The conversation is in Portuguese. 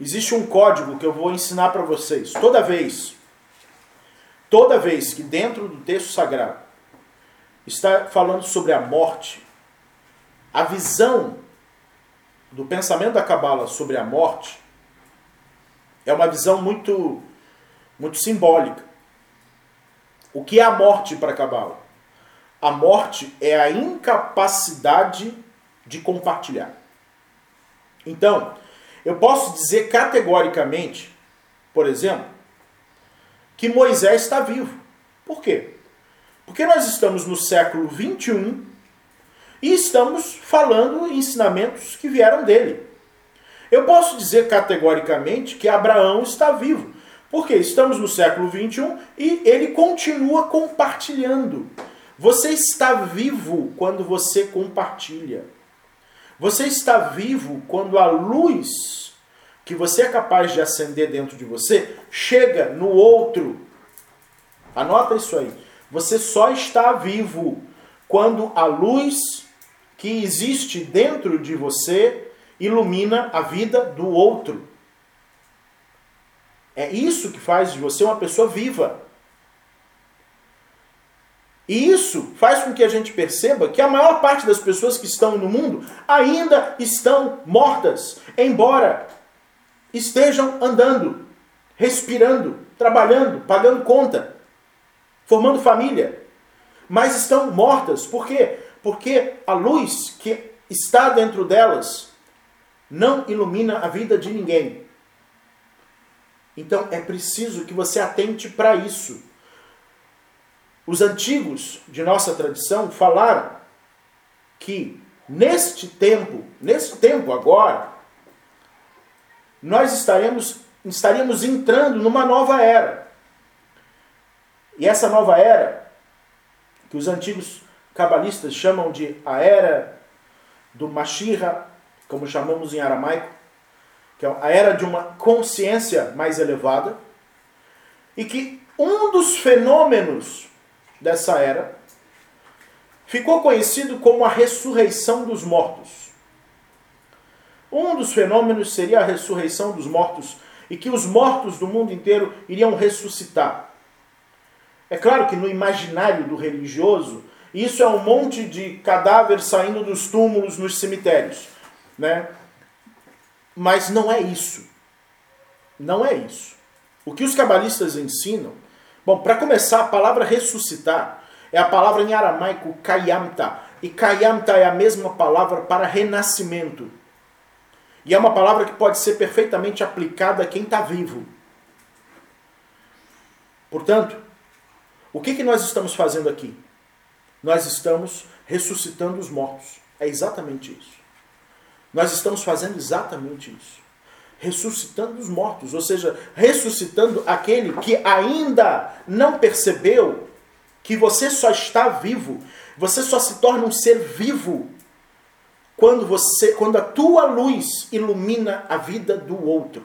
existe um código que eu vou ensinar para vocês. Toda vez, toda vez que dentro do texto sagrado está falando sobre a morte, a visão do pensamento da Cabala sobre a morte é uma visão muito, muito simbólica. O que é a morte para a Cabala? A morte é a incapacidade de compartilhar. Então, eu posso dizer categoricamente, por exemplo, que Moisés está vivo. Por quê? Porque nós estamos no século 21 e estamos falando ensinamentos que vieram dele. Eu posso dizer categoricamente que Abraão está vivo, porque estamos no século 21 e ele continua compartilhando. Você está vivo quando você compartilha. Você está vivo quando a luz que você é capaz de acender dentro de você chega no outro. Anota isso aí. Você só está vivo quando a luz que existe dentro de você ilumina a vida do outro. É isso que faz de você uma pessoa viva. E isso faz com que a gente perceba que a maior parte das pessoas que estão no mundo ainda estão mortas, embora estejam andando, respirando, trabalhando, pagando conta, formando família. Mas estão mortas. Por quê? Porque a luz que está dentro delas não ilumina a vida de ninguém. Então é preciso que você atente para isso. Os antigos de nossa tradição falaram que neste tempo, neste tempo agora, nós estaremos, estaríamos entrando numa nova era. E essa nova era, que os antigos cabalistas chamam de a era do Mashira, como chamamos em aramaico, que é a era de uma consciência mais elevada, e que um dos fenômenos dessa era, ficou conhecido como a ressurreição dos mortos. Um dos fenômenos seria a ressurreição dos mortos e que os mortos do mundo inteiro iriam ressuscitar. É claro que no imaginário do religioso, isso é um monte de cadáveres saindo dos túmulos nos cemitérios, né? Mas não é isso. Não é isso. O que os cabalistas ensinam Bom, para começar, a palavra ressuscitar é a palavra em aramaico kayamta. E kayamta é a mesma palavra para renascimento. E é uma palavra que pode ser perfeitamente aplicada a quem está vivo. Portanto, o que, que nós estamos fazendo aqui? Nós estamos ressuscitando os mortos. É exatamente isso. Nós estamos fazendo exatamente isso ressuscitando os mortos, ou seja, ressuscitando aquele que ainda não percebeu que você só está vivo, você só se torna um ser vivo quando você, quando a tua luz ilumina a vida do outro.